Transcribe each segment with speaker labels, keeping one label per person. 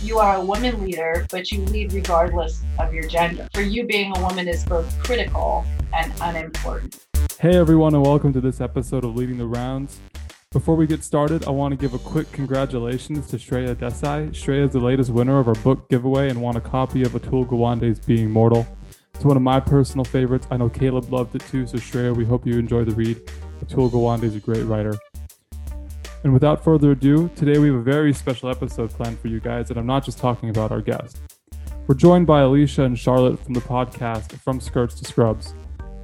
Speaker 1: You are a woman leader, but you lead regardless of your gender. For you, being a woman is both critical and unimportant.
Speaker 2: Hey everyone, and welcome to this episode of Leading the Rounds. Before we get started, I want to give a quick congratulations to Shreya Desai. Shreya is the latest winner of our book giveaway and won a copy of Atul Gawande's Being Mortal. It's one of my personal favorites. I know Caleb loved it too, so Shreya, we hope you enjoy the read. Atul Gawande is a great writer. And without further ado, today we have a very special episode planned for you guys, and I'm not just talking about our guest. We're joined by Alicia and Charlotte from the podcast From Skirts to Scrubs.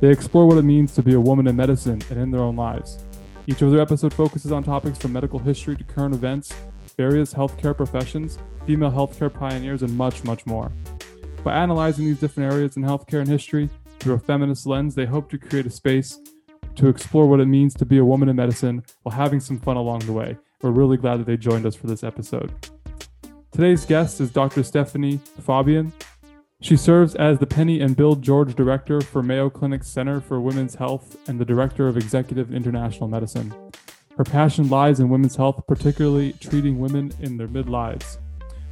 Speaker 2: They explore what it means to be a woman in medicine and in their own lives. Each of their episode focuses on topics from medical history to current events, various healthcare professions, female healthcare pioneers, and much, much more. By analyzing these different areas in healthcare and history through a feminist lens, they hope to create a space to explore what it means to be a woman in medicine while having some fun along the way. We're really glad that they joined us for this episode. Today's guest is Dr. Stephanie Faubion. She serves as the Penny and Bill George Director for Mayo Clinic's Center for Women's Health and the Director of Executive International Medicine. Her passion lies in women's health, particularly treating women in their midlives.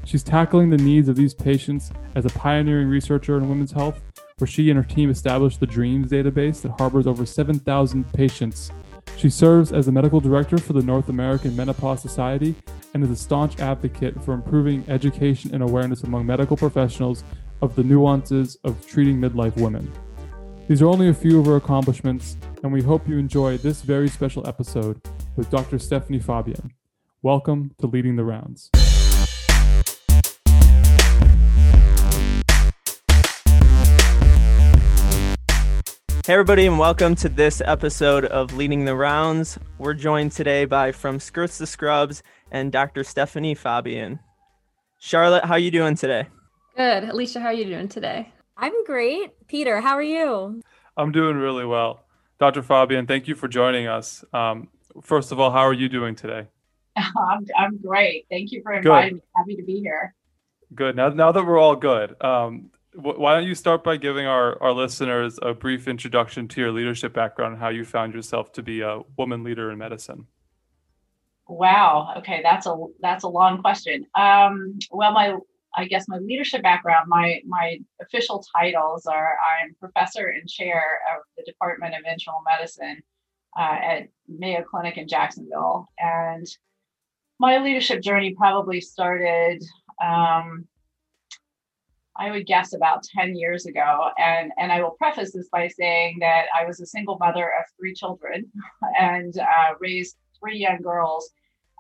Speaker 2: She's tackling the needs of these patients as a pioneering researcher in women's health, where she and her team established the DREAMS database that harbors over 7,000 patients. She serves as the medical director for the North American Menopause Society and is a staunch advocate for improving education and awareness among medical professionals of the nuances of treating midlife women. These are only a few of her accomplishments, and we hope you enjoy this very special episode with Dr. Stephanie Faubion. Welcome to Leading the Rounds.
Speaker 3: Hey, everybody, and welcome to this episode of Leading the Rounds. We're joined today by From Skirts to Scrubs and Dr. Stephanie Faubion. Charlotte, how are you doing today?
Speaker 4: Good. Alicia, how are you doing today?
Speaker 5: I'm great. Peter, how are you?
Speaker 2: I'm doing really well. Dr. Faubion, thank you for joining us. Um, first of all, how are you doing today?
Speaker 1: I'm, I'm great. Thank you for inviting me. Happy to be here.
Speaker 2: Good. Now, now that we're all good, um, why don't you start by giving our, our listeners a brief introduction to your leadership background and how you found yourself to be a woman leader in medicine?
Speaker 1: Wow. Okay, that's a that's a long question. Um, well, my I guess my leadership background, my my official titles are I'm professor and chair of the Department of Internal Medicine uh, at Mayo Clinic in Jacksonville, and my leadership journey probably started um, I would guess about 10 years ago. And, and I will preface this by saying that I was a single mother of three children and uh, raised three young girls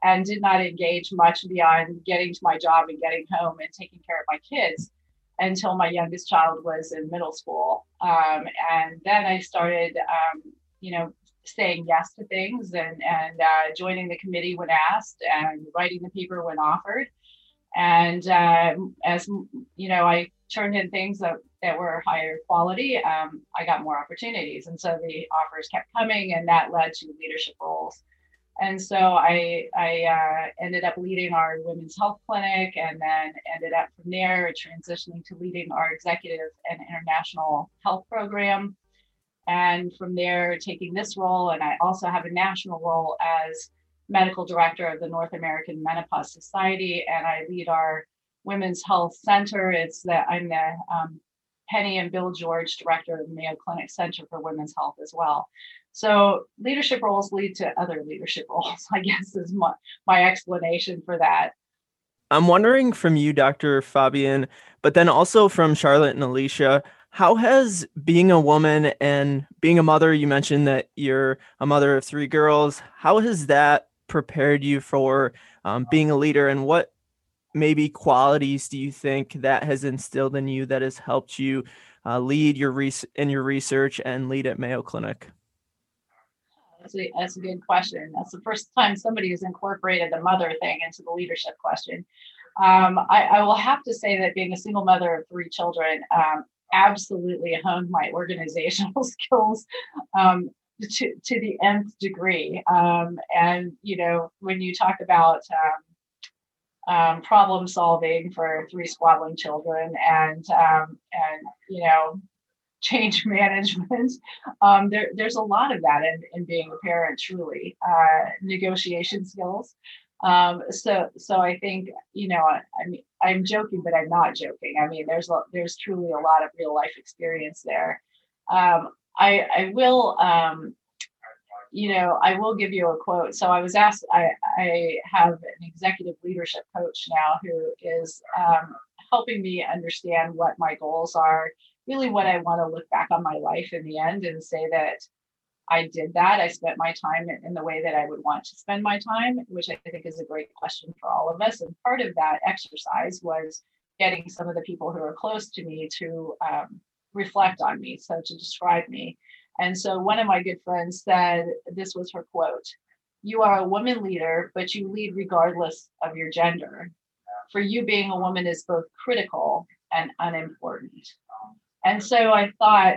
Speaker 1: and did not engage much beyond getting to my job and getting home and taking care of my kids until my youngest child was in middle school. Um, and then I started, um, you know, saying yes to things and, and uh, joining the committee when asked and writing the paper when offered. And uh, as you know, I turned in things that, that were higher quality. Um, I got more opportunities, and so the offers kept coming, and that led to leadership roles. And so I I uh, ended up leading our women's health clinic, and then ended up from there transitioning to leading our executive and international health program. And from there, taking this role, and I also have a national role as medical director of the North American Menopause Society, and I lead our Women's Health Center. It's that I'm the um, Penny and Bill George director of Mayo Clinic Center for Women's Health as well. So leadership roles lead to other leadership roles, I guess is my, my explanation for that.
Speaker 3: I'm wondering from you, Dr. Faubion, but then also from Charlotte and Alicia, how has being a woman and being a mother, you mentioned that you're a mother of three girls, how has that prepared you for um, being a leader and what maybe qualities do you think that has instilled in you that has helped you uh, lead your res- in your research and lead at Mayo Clinic?
Speaker 1: That's a, that's a good question. That's the first time somebody has incorporated the mother thing into the leadership question. Um, I, I, will have to say that being a single mother of three children um, absolutely honed my organizational skills um, to, to the nth degree. Um, and, you know, when you talk about um, um, problem solving for three squabbling children and, um, and you know, change management, um, there, there's a lot of that in, in being a parent, truly. Uh, negotiation skills. Um, so, so I think you know, I, I mean, I'm joking, but I'm not joking. I mean, there's there's truly a lot of real life experience there. Um, I I will um, you know, I will give you a quote. So I was asked, I, I have an executive leadership coach now who is um, helping me understand what my goals are, really what I want to look back on my life in the end and say that I did that. I spent my time in the way that I would want to spend my time, which I think is a great question for all of us. And part of that exercise was getting some of the people who are close to me to um, reflect on me, so to describe me. And so one of my good friends said, this was her quote You are a woman leader, but you lead regardless of your gender. For you, being a woman is both critical and unimportant. And so I thought,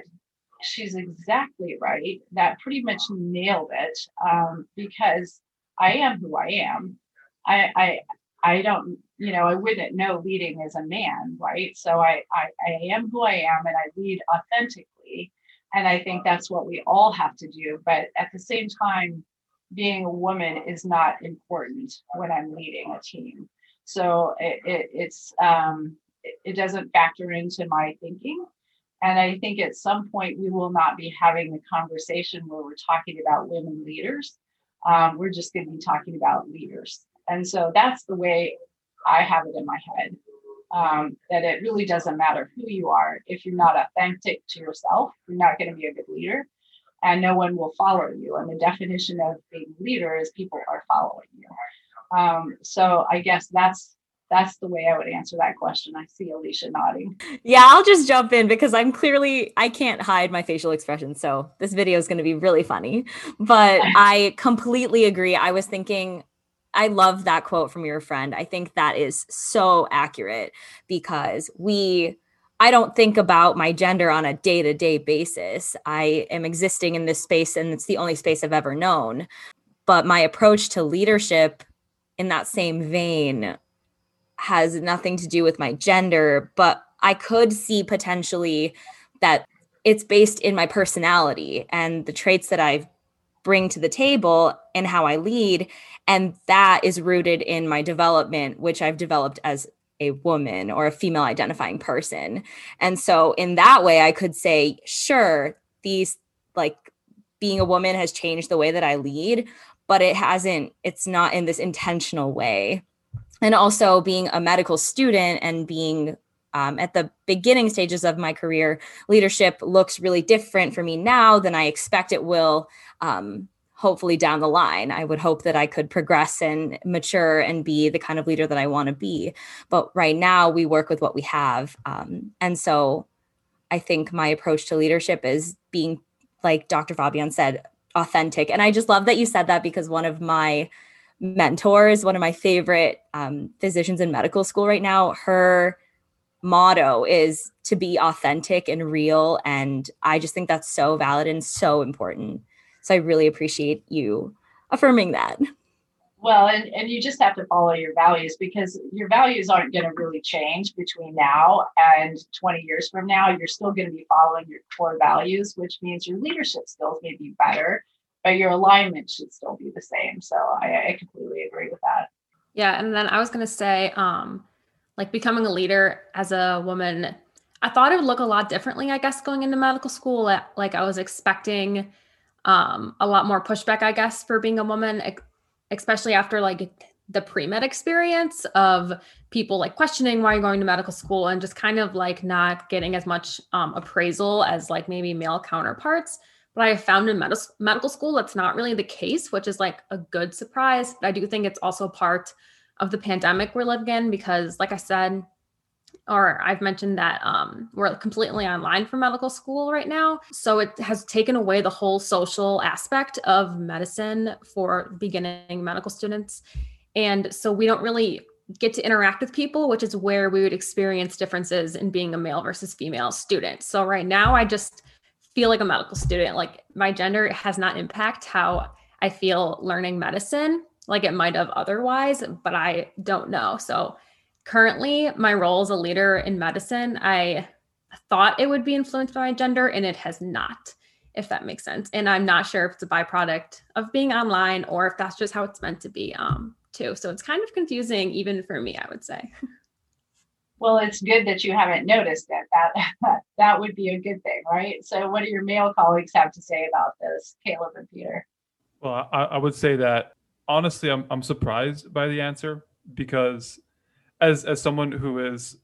Speaker 1: she's exactly right. That pretty much nailed it um, because I am who I am. I, I, I don't, you know, I wouldn't know leading as a man, right? So I, I, I am who I am and I lead authentically. And I think that's what we all have to do. But at the same time, being a woman is not important when I'm leading a team. So it, it, it's um, it, it doesn't factor into my thinking. And I think at some point we will not be having the conversation where we're talking about women leaders. Um, we're just going to be talking about leaders. And so that's the way I have it in my head um, that it really doesn't matter who you are. If you're not authentic to yourself, you're not going to be a good leader and no one will follow you. And the definition of being a leader is people are following you. Um, so I guess that's that's the way I would answer that question. I see Alicia nodding.
Speaker 5: Yeah, I'll just jump in because I'm clearly I can't hide my facial expression. So this video is going to be really funny. But I completely agree. I was thinking I love that quote from your friend. I think that is so accurate because we I don't think about my gender on a day to day basis. I am existing in this space and it's the only space I've ever known. But my approach to leadership in that same vein has nothing to do with my gender, but I could see potentially that it's based in my personality and the traits that I bring to the table and how I lead. And that is rooted in my development, which I've developed as a woman or a female identifying person. And so, in that way, I could say, sure, these like being a woman has changed the way that I lead, but it hasn't, it's not in this intentional way. And also, being a medical student and being um, at the beginning stages of my career, leadership looks really different for me now than I expect it will um, hopefully down the line. I would hope that I could progress and mature and be the kind of leader that I want to be. But right now, we work with what we have. Um, and so I think my approach to leadership is being, like Dr. Faubion said, authentic. And I just love that you said that because one of my mentors, one of my favorite um, physicians in medical school right now, her motto is to be authentic and real. And I just think that's so valid and so important. So I really appreciate you affirming that.
Speaker 1: Well, and, and you just have to follow your values because your values aren't going to really change between now and 20 years from now. You're still going to be following your core values, which means your leadership skills may be better, but your alignment should still be the same. So I, I completely agree with that.
Speaker 4: Yeah. And then I was going to say, um, like becoming a leader as a woman, I thought it would look a lot differently, I guess, going into medical school. Like I was expecting um, a lot more pushback, I guess, for being a woman, especially after like the pre-med experience of people like questioning why you're going to medical school and just kind of like not getting as much um, appraisal as like maybe male counterparts. But I have found in med- medical school that's not really the case, which is like a good surprise. But I do think it's also part of the pandemic we're living in because, like I said, or I've mentioned that um, we're completely online for medical school right now. So it has taken away the whole social aspect of medicine for beginning medical students. And so we don't really get to interact with people, which is where we would experience differences in being a male versus female student. So right now, I just feel like a medical student. Like my gender has not impact how I feel learning medicine like it might have otherwise, but I don't know. So currently my role as a leader in medicine, I thought it would be influenced by gender and it has not, if that makes sense. And I'm not sure if it's a byproduct of being online or if that's just how it's meant to be. Um, too. So it's kind of confusing even for me, I would say.
Speaker 1: Well, it's good that you haven't noticed it. That that would be a good thing, right? So, what do your male colleagues have to say about this, Caleb and Peter?
Speaker 2: Well, I, I would say that honestly, I'm I'm surprised by the answer because as as someone who is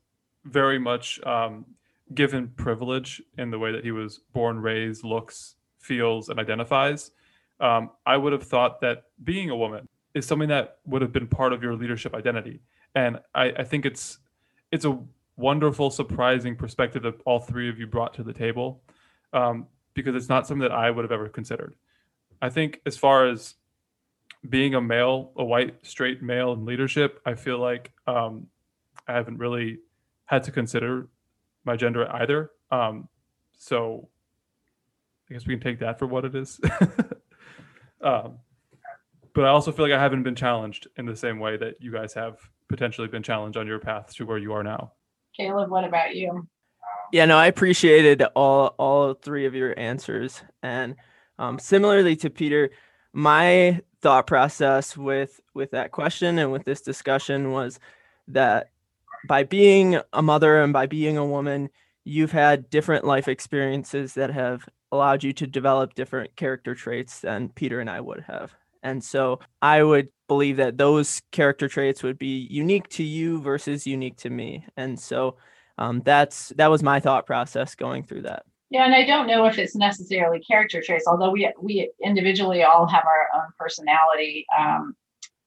Speaker 2: very much um, given privilege in the way that he was born, raised, looks, feels, and identifies, um, I would have thought that being a woman is something that would have been part of your leadership identity. And I, I think it's it's a wonderful, surprising perspective that all three of you brought to the table, um, because it's not something that I would have ever considered. I think as far as being a male, a white straight male in leadership, I feel like um, I haven't really had to consider my gender either. Um, so I guess we can take that for what it is. um, but I also feel like I haven't been challenged in the same way that you guys have potentially been challenged on your path to where you are now.
Speaker 1: Caleb, what about you?
Speaker 3: Yeah, no, I appreciated all all three of your answers, and um, similarly to Peter, my thought process with with that question and with this discussion was that by being a mother and by being a woman, you've had different life experiences that have allowed you to develop different character traits than Peter and I would have. And so I would believe that those character traits would be unique to you versus unique to me. And so um, that's that was my thought process going through that.
Speaker 1: Yeah, and I don't know if it's necessarily character traits, although we we individually all have our own personality um,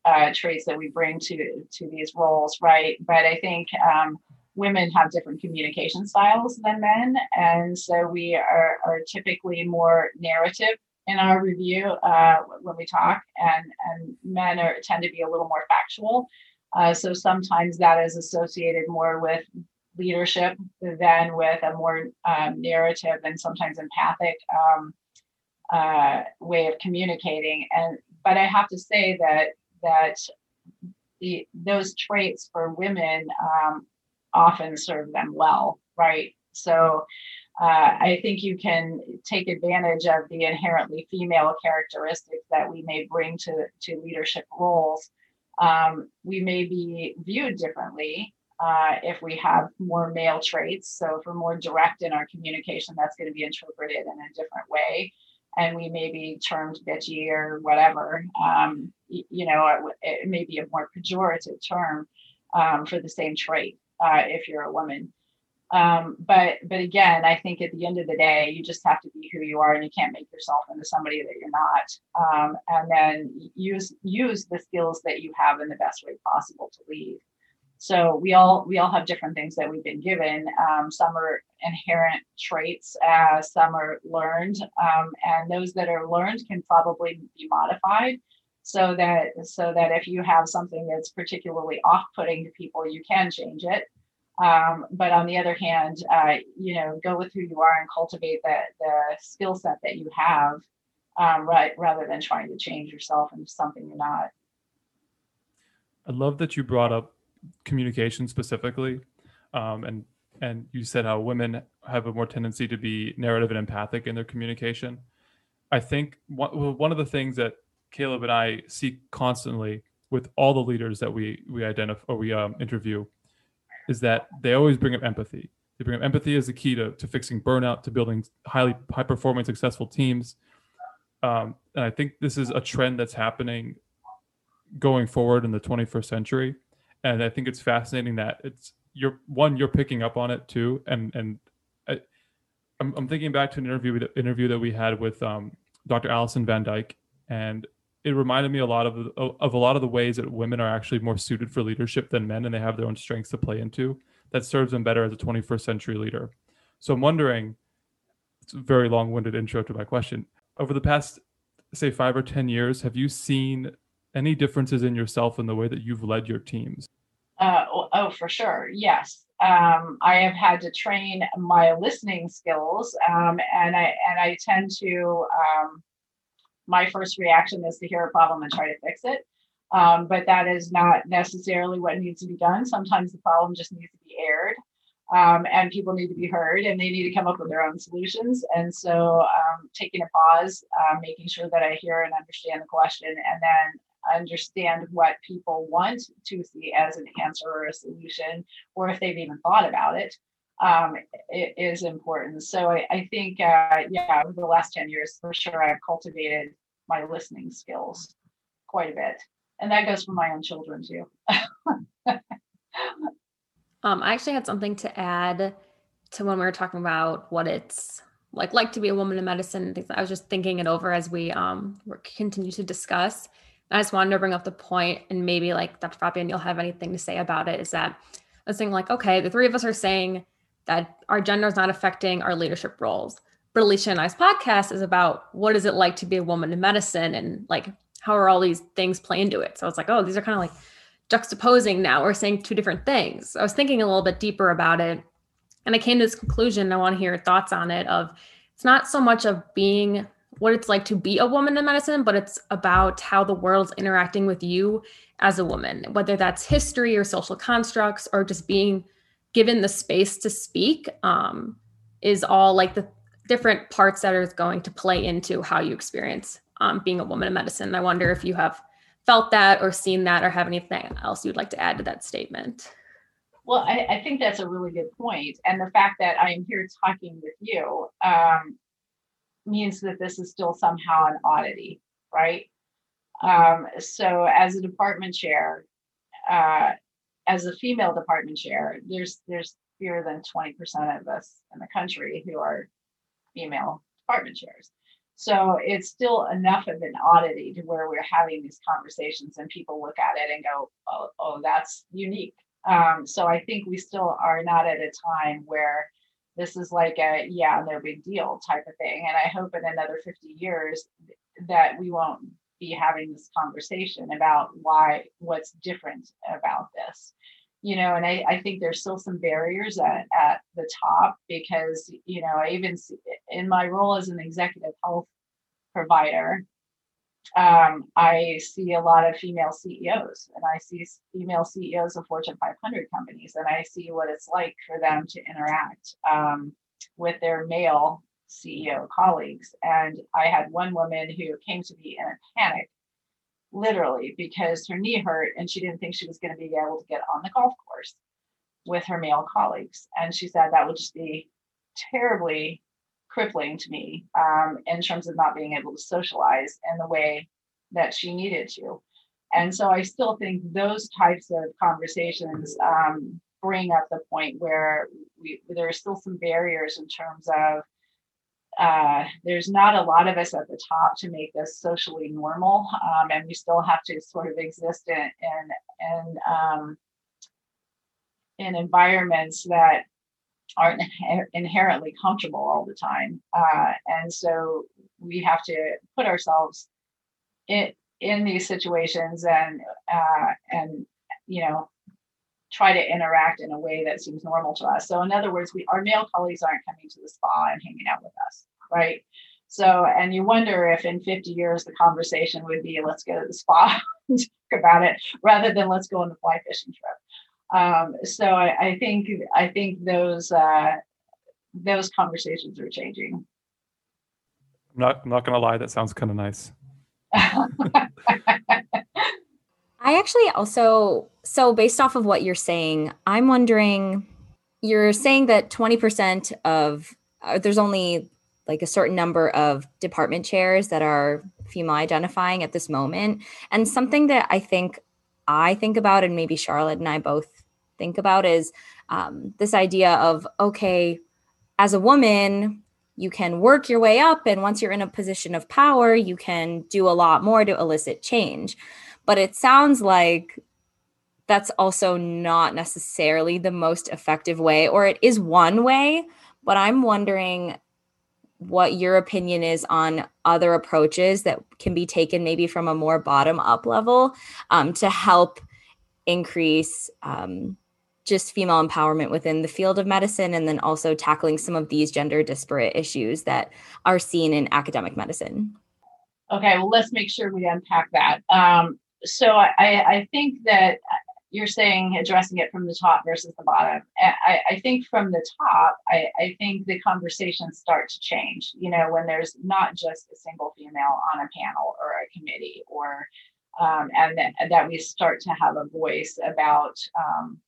Speaker 1: uh, traits that we bring to to these roles, right? But I think um, women have different communication styles than men, and so we are are typically more narrative in our review uh, when we talk, and and men are tend to be a little more factual. Uh, so sometimes that is associated more with leadership than with a more um, narrative and sometimes empathic um, uh, way of communicating. And but I have to say that that the those traits for women um, often serve them well, right? So uh, I think you can take advantage of the inherently female characteristics that we may bring to, to leadership roles. Um, we may be viewed differently uh, if we have more male traits. So, if we're more direct in our communication, that's going to be interpreted in a different way. And we may be termed bitchy or whatever. Um, you know, it, it, may be a more pejorative term um, for the same trait uh, if you're a woman. Um, but but again, I think at the end of the day, you just have to be who you are, and you can't make yourself into somebody that you're not. Um, and then use use the skills that you have in the best way possible to lead. So we all we all have different things that we've been given. Um, some are inherent traits, uh, some are learned, um, and those that are learned can probably be modified so that so that if you have something that's particularly off-putting to people, you can change it. Um, but on the other hand, uh, you know, go with who you are and cultivate the, the skill set that you have, um, right, rather than trying to change yourself into something you're not.
Speaker 2: I love that you brought up communication specifically, um, and and you said how women have a more tendency to be narrative and empathic in their communication. I think one, one of the things that Caleb and I see constantly with all the leaders that we we identify or we um, interview is that they always bring up empathy. They bring up empathy as the key to, to fixing burnout, to building highly high performing, successful teams. Um, and I think this is a trend that's happening going forward in the 21st century. And I think it's fascinating that it's you're one you're picking up on it too. And and I, I'm, I'm thinking back to an interview interview that we had with um, Dr. Alison Van Dyke, and it reminded me a lot of of a lot of the ways that women are actually more suited for leadership than men, and they have their own strengths to play into that serves them better as a 21st century leader. So I'm wondering, it's a very long-winded intro to my question. Over the past, say, five or ten years, have you seen any differences in yourself in the way that you've led your teams?
Speaker 1: Uh, oh, for sure. Yes. Um, I have had to train my listening skills, um, and I and I tend to um, my first reaction is to hear a problem and try to fix it. Um, but that is not necessarily what needs to be done. Sometimes the problem just needs to be aired. Um, and people need to be heard and they need to come up with their own solutions. And so, um, taking a pause, uh, making sure that I hear and understand the question, and then understand what people want to see as an answer or a solution, or if they've even thought about it, um, it is important. So I, I think, uh, yeah, over the last 10 years, for sure, I've cultivated my listening skills quite a bit. And that goes for my own children too.
Speaker 4: um, I actually had something to add to when we were talking about what it's like like to be a woman in medicine. I was just thinking it over as we um continue to discuss. I just wanted to bring up the point, and maybe like Dr. Faubion, you'll have anything to say about it. Is that I was saying like, okay, the three of us are saying that our gender is not affecting our leadership roles. But Alicia and I's podcast is about what is it like to be a woman in medicine and like how are all these things play into it. So it's like, oh, these are kind of like juxtaposing now. We're saying two different things. I was thinking a little bit deeper about it. And I came to this conclusion. I want to hear your thoughts on it of it's not so much of being what it's like to be a woman in medicine, but it's about how the world's interacting with you as a woman, whether that's history or social constructs or just being given the space to speak um, is all like the different parts that are going to play into how you experience um, being a woman in medicine. I wonder if you have felt that or seen that or have anything else you'd like to add to that statement.
Speaker 1: Well, I, I think that's a really good point. And the fact that I am here talking with you um, means that this is still somehow an oddity, right? Um, so, as a department chair, uh, as a female department chair, there's there's fewer than 20% of us in the country who are female department chairs. So it's still enough of an oddity to where we're having these conversations and people look at it and go, oh, oh that's unique. Um, so I think we still are not at a time where this is like a yeah, no big deal type of thing. And I hope in another 50 years that we won't be having this conversation about why what's different about this you know and I, I think there's still some barriers at, at the top because you know i even see, in my role as an executive health provider um, i see a lot of female ceos and i see female ceos of fortune 500 companies and i see what it's like for them to interact um, with their male ceo colleagues and i had one woman who came to me in a panic literally because her knee hurt and she didn't think she was going to be able to get on the golf course with her male colleagues. And she said that would just be terribly crippling to me um, in terms of not being able to socialize in the way that she needed to. And so I still think those types of conversations um, bring up the point where we, there are still some barriers in terms of uh, there's not a lot of us at the top to make this socially normal, um, and we still have to sort of exist in in in, um, in environments that aren't inherently comfortable all the time, uh, and so we have to put ourselves in in these situations and uh, and you know try to interact in a way that seems normal to us. So in other words, we our male colleagues aren't coming to the spa and hanging out with us, right? So and you wonder if in 50 years the conversation would be let's go to the spa and talk about it rather than let's go on the fly fishing trip. Um, so I, I, think I think those uh, those conversations are changing.
Speaker 2: I'm not I'm not gonna lie, that sounds kind of nice.
Speaker 5: I actually also, so based off of what you're saying, I'm wondering you're saying that 20% of, uh, there's only like a certain number of department chairs that are female identifying at this moment. And something that I think I think about, and maybe Charlotte and I both think about, is um, this idea of okay, as a woman, you can work your way up. And once you're in a position of power, you can do a lot more to elicit change. But it sounds like that's also not necessarily the most effective way, or it is one way. But I'm wondering what your opinion is on other approaches that can be taken maybe from a more bottom up level um, to help increase um, just female empowerment within the field of medicine and then also tackling some of these gender disparate issues that are seen in academic medicine
Speaker 1: okay well let's make sure we unpack that um, so I, I think that you're saying addressing it from the top versus the bottom. I, I think from the top, I, I, think the conversations start to change, you know, when there's not just a single female on a panel or a committee or um, and, that, that, we start to have a voice about um,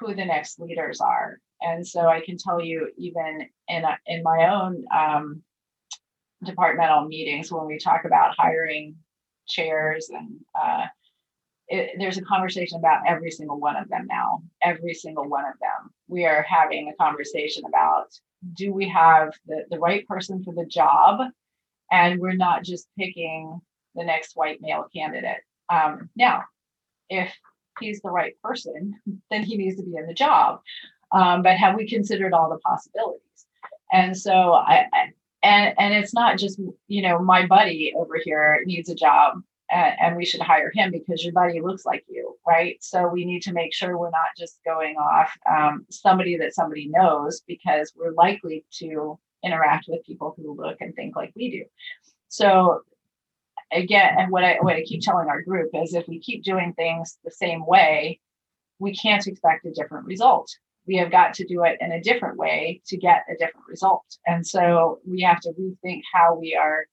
Speaker 1: who the next leaders are. And so I can tell you, even in a, in my own um, departmental meetings, when we talk about hiring chairs and uh, it, there's a conversation about every single one of them now. Every single one of them. We are having a conversation about do we have the, the right person for the job? And we're not just picking the next white male candidate. Um, now, if he's the right person, then he needs to be in the job. Um, but have we considered all the possibilities? And so I, and and it's not just you know my buddy over here needs a job and, and, we should hire him because your buddy looks like you right so we need to make sure we're not just going off um, somebody that somebody knows because we're likely to interact with people who look and think like we do so again and what i what i keep telling our group is if we keep doing things the same way we can't expect a different result we have got to do it in a different way to get a different result and so we have to rethink how we are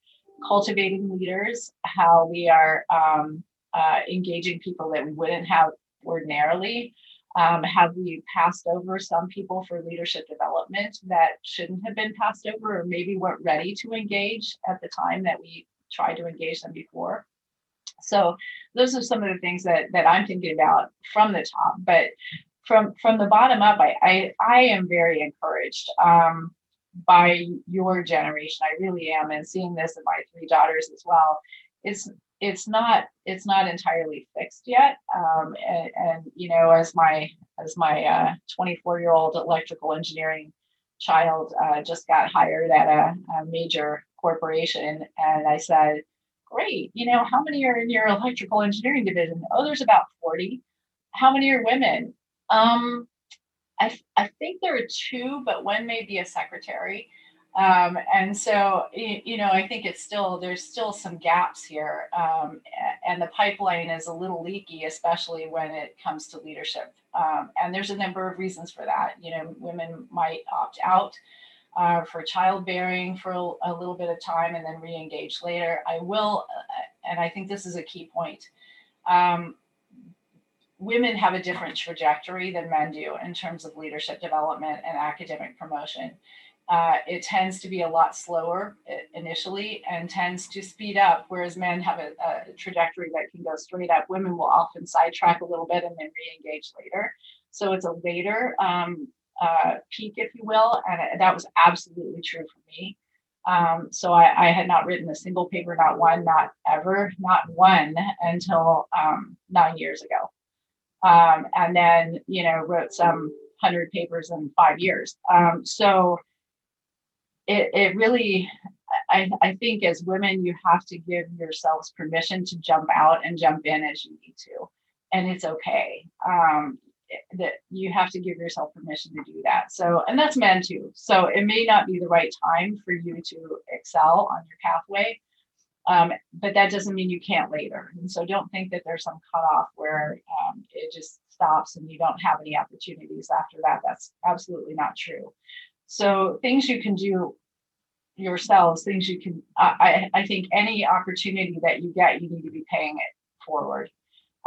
Speaker 1: cultivating leaders, how we are um, uh, engaging people that we wouldn't have ordinarily. Um, have we passed over some people for leadership development that shouldn't have been passed over or maybe weren't ready to engage at the time that we tried to engage them before? So those are some of the things that that I'm thinking about from the top. But from from the bottom up, I I, I am very encouraged. Um, by your generation. I really am, and seeing this in my three daughters as well. It's it's not it's not entirely fixed yet. Um, and, and, you know, as my as my 24 uh, year old electrical engineering child uh, just got hired at a, a major corporation, and I said, "Great, you know, how many are in your electrical engineering division? Oh, there's about 40. How many are women? Um, I, I think there are two, but one may be a secretary. Um, and so, you know, I think it's still, there's still some gaps here. Um, and the pipeline is a little leaky, especially when it comes to leadership. Um, and there's a number of reasons for that. You know, women might opt out uh, for childbearing for a, little bit of time and then re engage later. I will, uh, and I think this is a key point. Um, women have a different trajectory than men do in terms of leadership development and academic promotion. Uh, it tends to be a lot slower initially and tends to speed up, whereas men have a, a, trajectory that can go straight up. Women will often sidetrack a little bit and then re-engage later. So it's a later um, uh, peak, if you will, and that was absolutely true for me. Um, so I, I, had not written a single paper, not one, not ever, not one until um, nine years ago um, and then you know wrote some hundred papers in five years. Um, so it, it really, I, I think as women, you have to give yourselves permission to jump out and jump in as you need to, and it's okay. That you have to give yourself permission to do that. So, and that's men too. So it may not be the right time for you to excel on your pathway, um, but that doesn't mean you can't later. And so don't think that there's some cutoff where um, it just stops and you don't have any opportunities after that. That's absolutely not true. So things you can do yourselves, things you can, I, I think any opportunity that you get, you need to be paying it forward.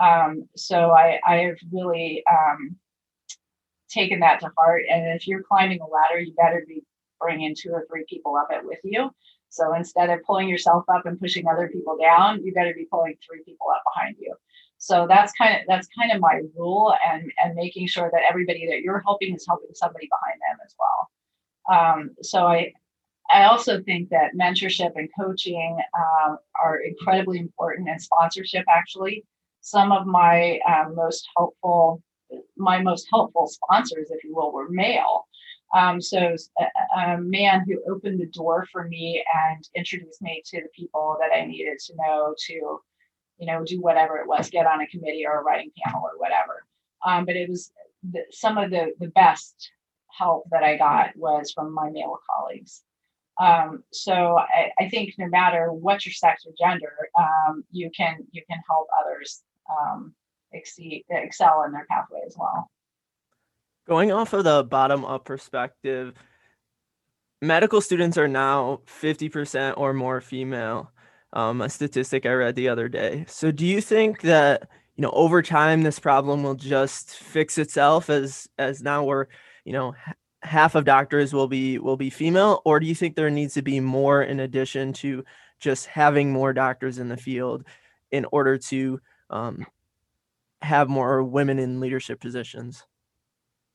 Speaker 1: Um, so I, I have really um, taken that to heart. And if you're climbing a ladder, you better be bringing two or three people up it with you so instead of pulling yourself up and pushing other people down, you better be pulling three people up behind you. So that's kind of that's kind of my rule, and and making sure that everybody that you're helping is helping somebody behind them as well. Um, so I I also think that mentorship and coaching um, are incredibly important, and sponsorship actually. Some of my um, most helpful my most helpful sponsors, if you will, were male. Um, so a, a, man who opened the door for me and introduced me to the people that I needed to know to, you know, do whatever it was, get on a committee or a writing panel or whatever. Um, but it was the, some of the the best help that I got was from my male colleagues. Um, so I, I, think no matter what your sex or gender, um, you can you can help others um, exceed excel in their pathway as well.
Speaker 3: Going off of the bottom up perspective, medical students are now 50% or more female. um, a statistic I read the other day. So, do you think that you know over time this problem will just fix itself as as now we're you know half of doctors will be will be female, or do you think there needs to be more in addition to just having more doctors in the field in order to um, have more women in leadership positions?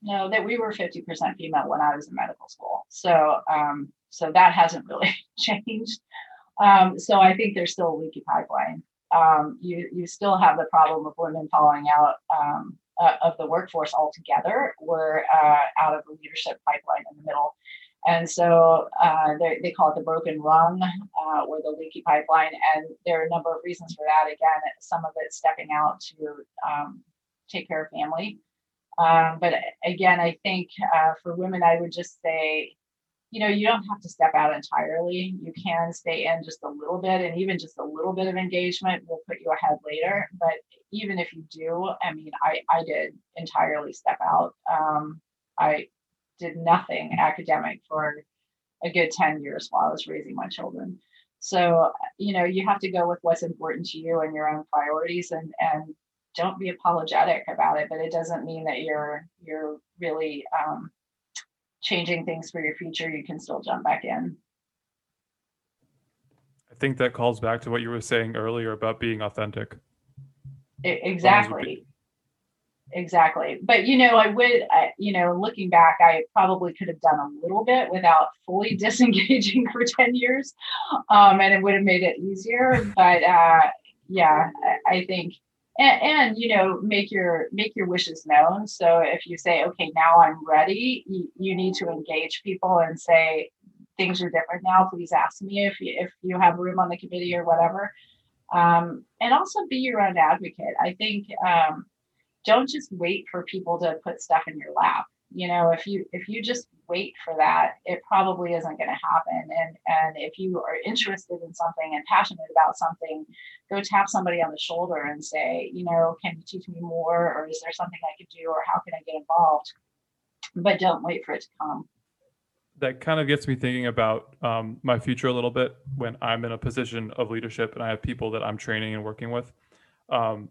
Speaker 1: No, that we were 50% female when I was in medical school. So um, so that hasn't really changed. Um, so I think there's still a leaky pipeline. Um, you you still have the problem of women falling out um, uh, of the workforce altogether. We're uh, out of the leadership pipeline in the middle. And so uh, they call it the broken rung uh, or the leaky pipeline. And there are a number of reasons for that. Again, some of it stepping out to um, take care of family. Um, but again, I think uh, for women, I would just say you know, you don't have to step out entirely. You can stay in just a little bit, and even just a little bit of engagement will put you ahead later. But even if you do, I mean, I I did entirely step out. Um, I did nothing academic for a good 10 years while I was raising my children. So, you know, you have to go with what's important to you and your own priorities and and don't be apologetic about it, but it doesn't mean that you're you're really um, changing things for your future, you can still jump back in.
Speaker 2: I think that calls back to what you were saying earlier about being authentic.
Speaker 1: exactly. Exactly. But, you know, I would, I, you know, looking back, I probably could have done a little bit without fully disengaging for 10 years. Um, and it would have made it easier. But uh, yeah, I, I think and, and, you know make your make your wishes known so if you say okay now i'm ready you, you need to engage people and say things are different now please ask me if you if you have room on the committee or whatever um, and also be your own advocate i think um, don't just wait for people to put stuff in your lap. You know if you if you just wait for that it probably isn't going to happen. And and if you are interested in something and passionate about something go tap somebody on the shoulder and say you know can you teach me more? Or is there something i could do? Or how can i get involved? But don't wait for it to come.
Speaker 2: That kind of gets me thinking about um, my future a little bit when i'm in a position of leadership and i have people that i'm training and working with. Um,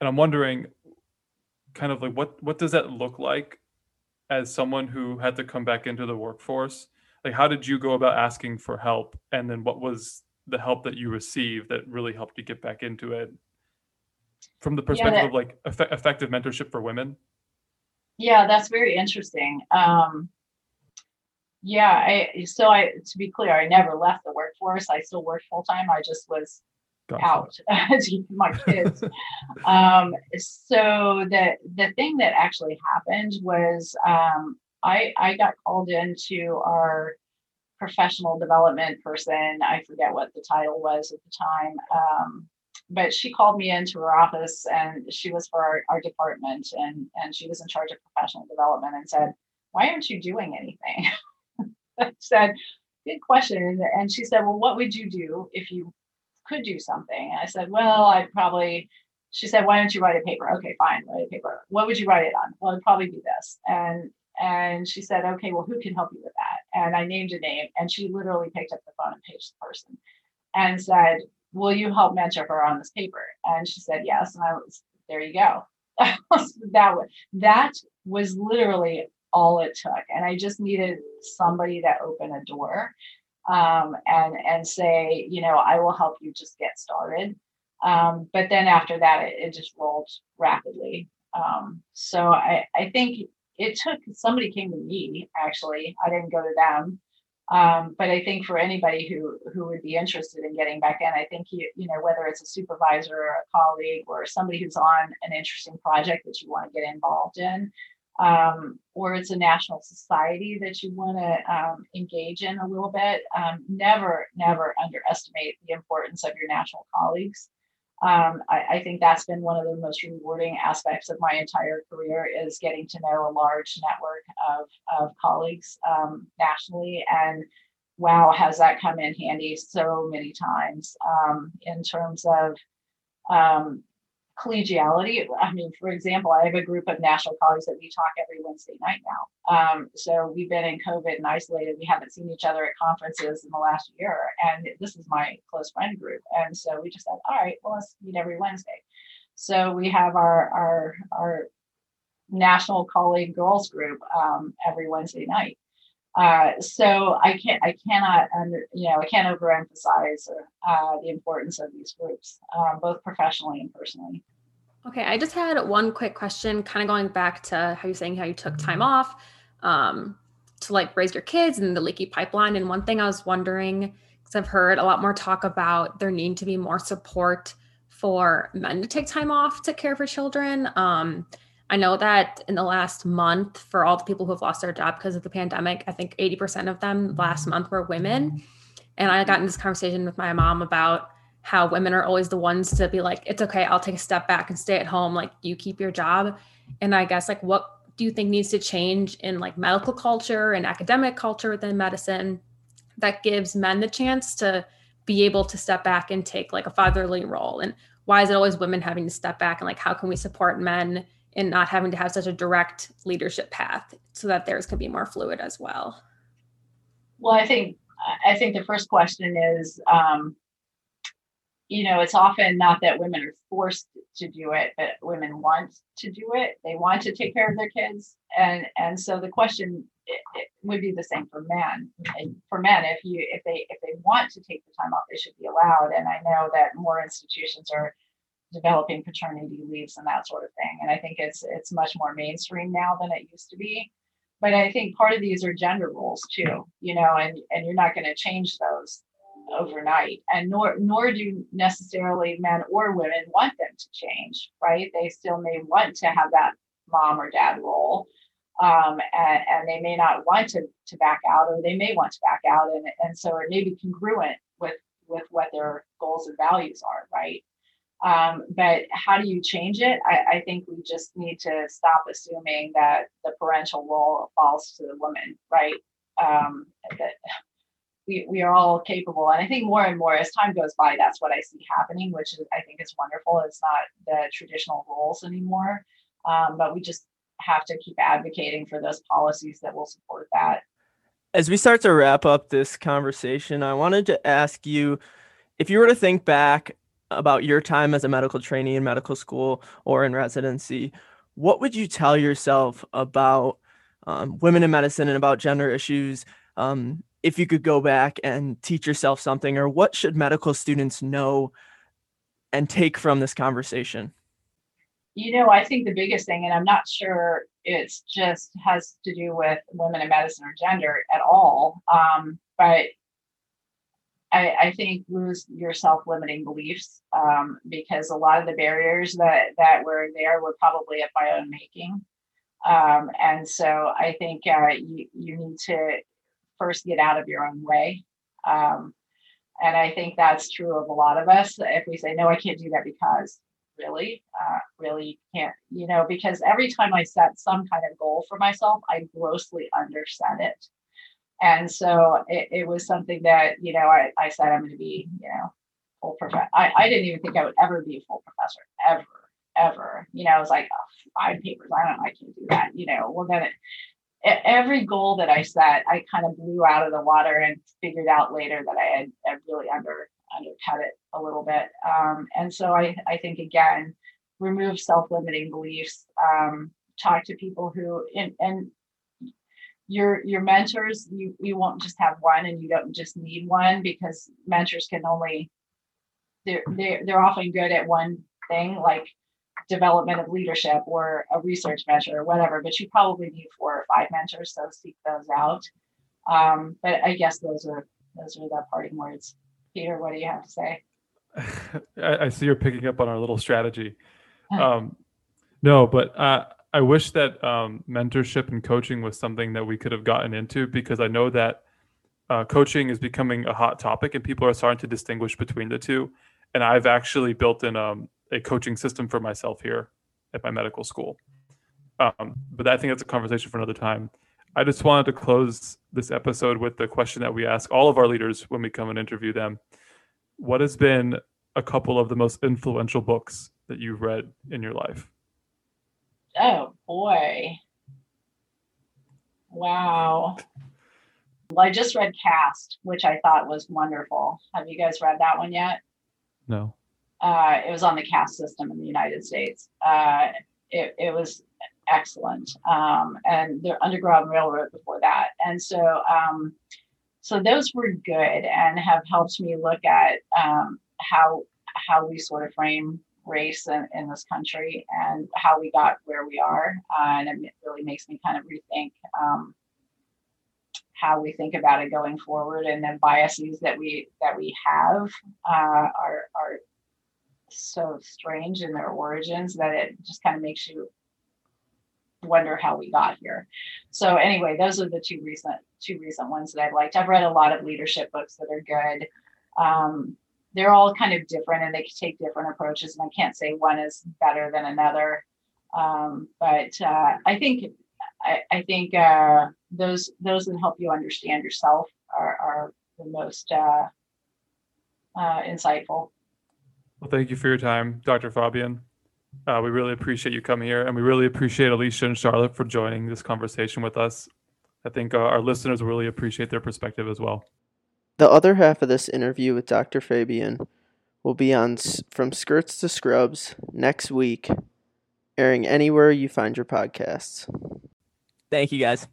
Speaker 2: and i'm wondering kind of like what what does that look like as someone who had to come back into the workforce? Like how did you go about asking for help? And then what was the help that you received that really helped you get back into it from the perspective yeah, that, of like eff- effective mentorship for women?
Speaker 1: Yeah that's very interesting. Um yeah i so i to be clear i never left the workforce. I still worked full time i just was Gotcha. out to my kids. um, so the the thing that actually happened was um, I I got called into our professional development person. I forget what the title was at the time. Um, but she called me into her office and she was for our, our department and and she was in charge of professional development and said, Why aren't you doing anything? I said, Good question. And she said, Well, what would you do if you could do something. And I said, well, I'd probably, she said, why don't you write a paper? Okay, fine, write a paper. What would you write it on? Well, it'd probably be this. And and she said, okay, well, who can help you with that? And I named a name and she literally picked up the phone and paged the person and said, will you help mentor her on this paper? And she said, yes. And I was, there you go. that was, that was literally all it took. And I just needed somebody to open a door um, and and say, you know, I will help you just get started. Um, but then after that, it, it just rolled rapidly. Um, so I, I think it took somebody came to me actually. I didn't go to them. Um, but I think for anybody who who would be interested in getting back in, I think you you know whether it's a supervisor or a colleague or somebody who's on an interesting project that you want to get involved in, um, or it's a national society that you want to um, engage in a little bit, um, never, never underestimate the importance of your national colleagues. Um, I, I, think that's been one of the most rewarding aspects of my entire career is getting to know a large network of, of colleagues um, nationally. And wow, has that come in handy so many times um, in terms of um, collegiality. I mean, for example, I have a group of national colleagues that we talk every Wednesday night now. Um, so we've been in COVID and isolated. We haven't seen each other at conferences in the last year. And this is my close friend group. And so we just said, all right, well, let's meet every Wednesday. So we have our our our national colleague girls group um, every Wednesday night. Uh, so I can't, I cannot, under, you know, I can't overemphasize uh, the importance of these groups, um, both professionally and personally.
Speaker 4: Okay, I just had one quick question, kind of going back to how you're saying how you took time off um, to like raise your kids and the leaky pipeline. And one thing I was wondering, because I've heard a lot more talk about there needing to be more support for men to take time off to care for children. Um, I know that in the last month, for all the people who have lost their job because of the pandemic, I think 80% of them last mm-hmm. month were women. Mm-hmm. And I got in this conversation with my mom about how women are always the ones to be like, it's okay, I'll take a step back and stay at home. Like, you keep your job. And I guess, like, what do you think needs to change in like medical culture and academic culture within medicine that gives men the chance to be able to step back and take like a fatherly role? And why is it always women having to step back? And like, how can we support men and not having to have such a direct leadership path so that theirs could be more fluid as well.
Speaker 1: Well i think i think the first question is um, you know it's often not that women are forced to do it but women want to do it. They want to take care of their kids. And and so the question it, it would be the same for men. And for men if you if they if they want to take the time off they should be allowed. And i know that more institutions are developing paternity leaves and that sort of thing. And I think it's it's much more mainstream now than it used to be. But I think part of these are gender roles too, you know, and and you're not going to change those overnight. And nor nor do necessarily men or women want them to change, right? They still may want to have that mom or dad role. Um, and, and they may not want to, to back out or they may want to back out and, and so it may be congruent with with what their goals and values are right um, but how do you change it? I, I, think we just need to stop assuming that the parental role falls to the woman, right? Um, that we, we are all capable. And I think more and more as time goes by, that's what I see happening, which is, I think is wonderful. It's not the traditional roles anymore, um, but we just have to keep advocating for those policies that will support that.
Speaker 3: As we start to wrap up this conversation, I wanted to ask you if you were to think back about your time as a medical trainee in medical school or in residency, what would you tell yourself about um, women in medicine and about gender issues um, if you could go back and teach yourself something, or what should medical students know and take from this conversation?
Speaker 1: You know, I think the biggest thing, and I'm not sure it's just has to do with women in medicine or gender at all, um, but I, I think lose your self-limiting beliefs um, because a lot of the barriers that that were there were probably of my own making. Um, and so I think uh, you, you need to first get out of your own way. Um, and I think that's true of a lot of us. If we say, no, I can't do that because really, uh, really can't, you know, because every time I set some kind of goal for myself, I grossly underset it. And so it, it was something that, you know, I, I said I'm going to be, you know, full professor. I, I didn't even think I would ever be a full professor, ever, ever. You know, I was like, oh, five papers. I don't I can't do that. You know, well, then it, every goal that I set, I kind of blew out of the water and figured out later that I had, had really under undercut it a little bit. Um, and so I, I think again, remove self-limiting beliefs, um, talk to people who, and, and your your mentors you you won't just have one and you don't just need one because mentors can only they're they're, they're often good at one thing like development of leadership or a research mentor or whatever but you probably need four or five mentors so seek those out. Um, but i guess those are those are the parting words. Peter what do you have to say?
Speaker 2: I, I see you're picking up on our little strategy. Um, no but uh, I wish that um, mentorship and coaching was something that we could have gotten into because I know that uh, coaching is becoming a hot topic and people are starting to distinguish between the two. And I've actually built in um, a coaching system for myself here at my medical school. Um, but I think that's a conversation for another time. I just wanted to close this episode with the question that we ask all of our leaders when we come and interview them. What has been a couple of the most influential books that you've read in your life?
Speaker 1: Oh boy. Wow. Well, I just read Caste, which I thought was wonderful. Have you guys read that one yet?
Speaker 2: No.
Speaker 1: Uh, it was on the caste system in the United States. Uh, it, it was excellent. Um, and the Underground Railroad before that. And so, um, so those were good and have helped me look at um, how how we sort of frame race in, in this country and how we got where we are. Uh, and it really makes me kind of rethink um, how we think about it going forward and the biases that we that we have uh, are are so strange in their origins that it just kind of makes you wonder how we got here. So anyway, those are the two recent two recent ones that I've liked. I've read a lot of leadership books that are good. Um, they're all kind of different and they take different approaches, and I can't say one is better than another. Um, but uh, I think I, I think uh, those those that help you understand yourself are, are the most uh, uh insightful.
Speaker 2: Well, thank you for your time, Dr. Faubion. Uh, we really appreciate you coming here, and we really appreciate Alicia and Charlotte for joining this conversation with us. I think uh, our listeners really appreciate their perspective as well.
Speaker 3: The other half of this interview with Dr. Faubion will be on From Skirts to Scrubs next week, airing anywhere you find your podcasts. Thank you, guys.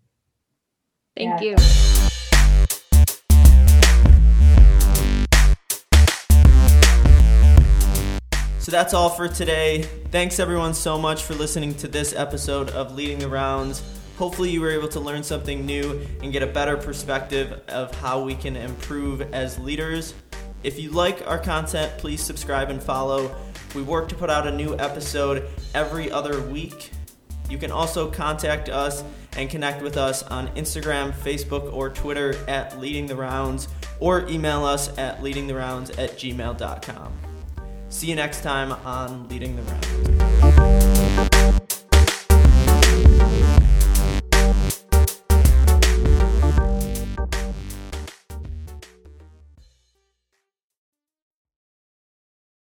Speaker 4: Thank
Speaker 1: Yeah.
Speaker 4: you.
Speaker 3: So that's all for today. Thanks everyone so much for listening to this episode of Leading the Rounds. Hopefully, you were able to learn something new and get a better perspective of how we can improve as leaders. If you like our content, please subscribe and follow. We work to put out a new episode every other week. You can also contact us and connect with us on Instagram, Facebook, or Twitter at Leading the Rounds, or email us at leadingtherounds at gmail.com. See you next time on Leading the Rounds.